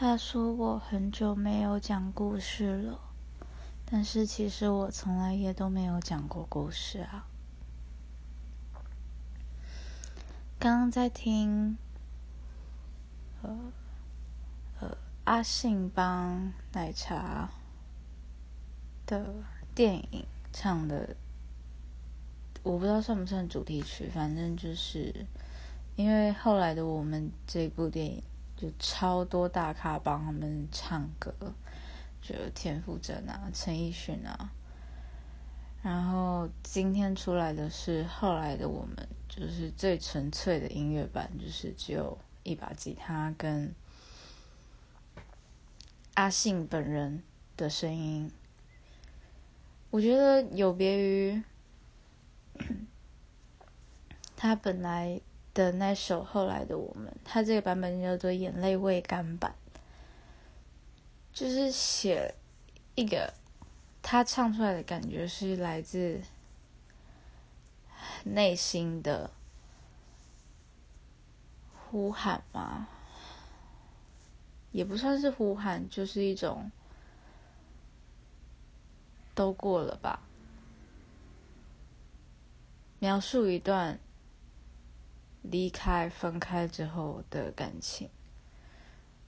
他说我很久没有讲故事了，但是其实我从来也都没有讲过故事啊。刚刚在听，呃呃，阿信帮奶茶的电影唱的，我不知道算不算主题曲，反正就是因为后来的我们这部电影。就超多大咖帮他们唱歌，就田馥甄啊、陈奕迅啊，然后今天出来的是后来的我们，就是最纯粹的音乐版，就是只有一把吉他跟阿信本人的声音。我觉得有别于 他本来。的那首后来的我们，他这个版本叫做《眼泪未干版》，就是写一个他唱出来的感觉是来自内心的呼喊吗？也不算是呼喊，就是一种都过了吧，描述一段。离开、分开之后的感情，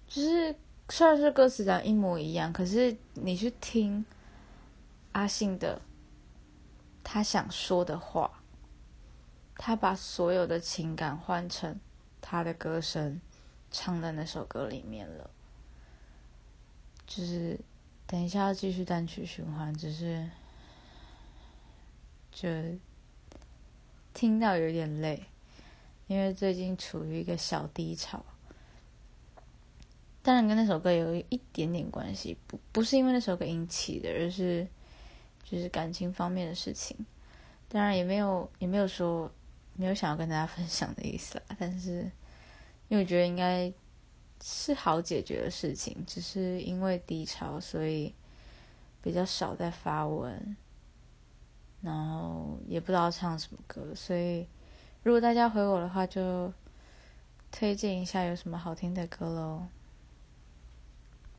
就是虽然是歌词讲一模一样，可是你去听阿信的他想说的话，他把所有的情感换成他的歌声唱在那首歌里面了。就是等一下要继续单曲循环，只是就听到有点累。因为最近处于一个小低潮，当然跟那首歌有一点点关系，不不是因为那首歌引起的，而是就是感情方面的事情。当然也没有也没有说没有想要跟大家 分享的意思啦，但是因为我觉得应该是好解决的事情，只是因为低潮，所以比较少在发文，然后也不知道唱什么歌，所以。如果大家回我的话，就推荐一下有什么好听的歌喽。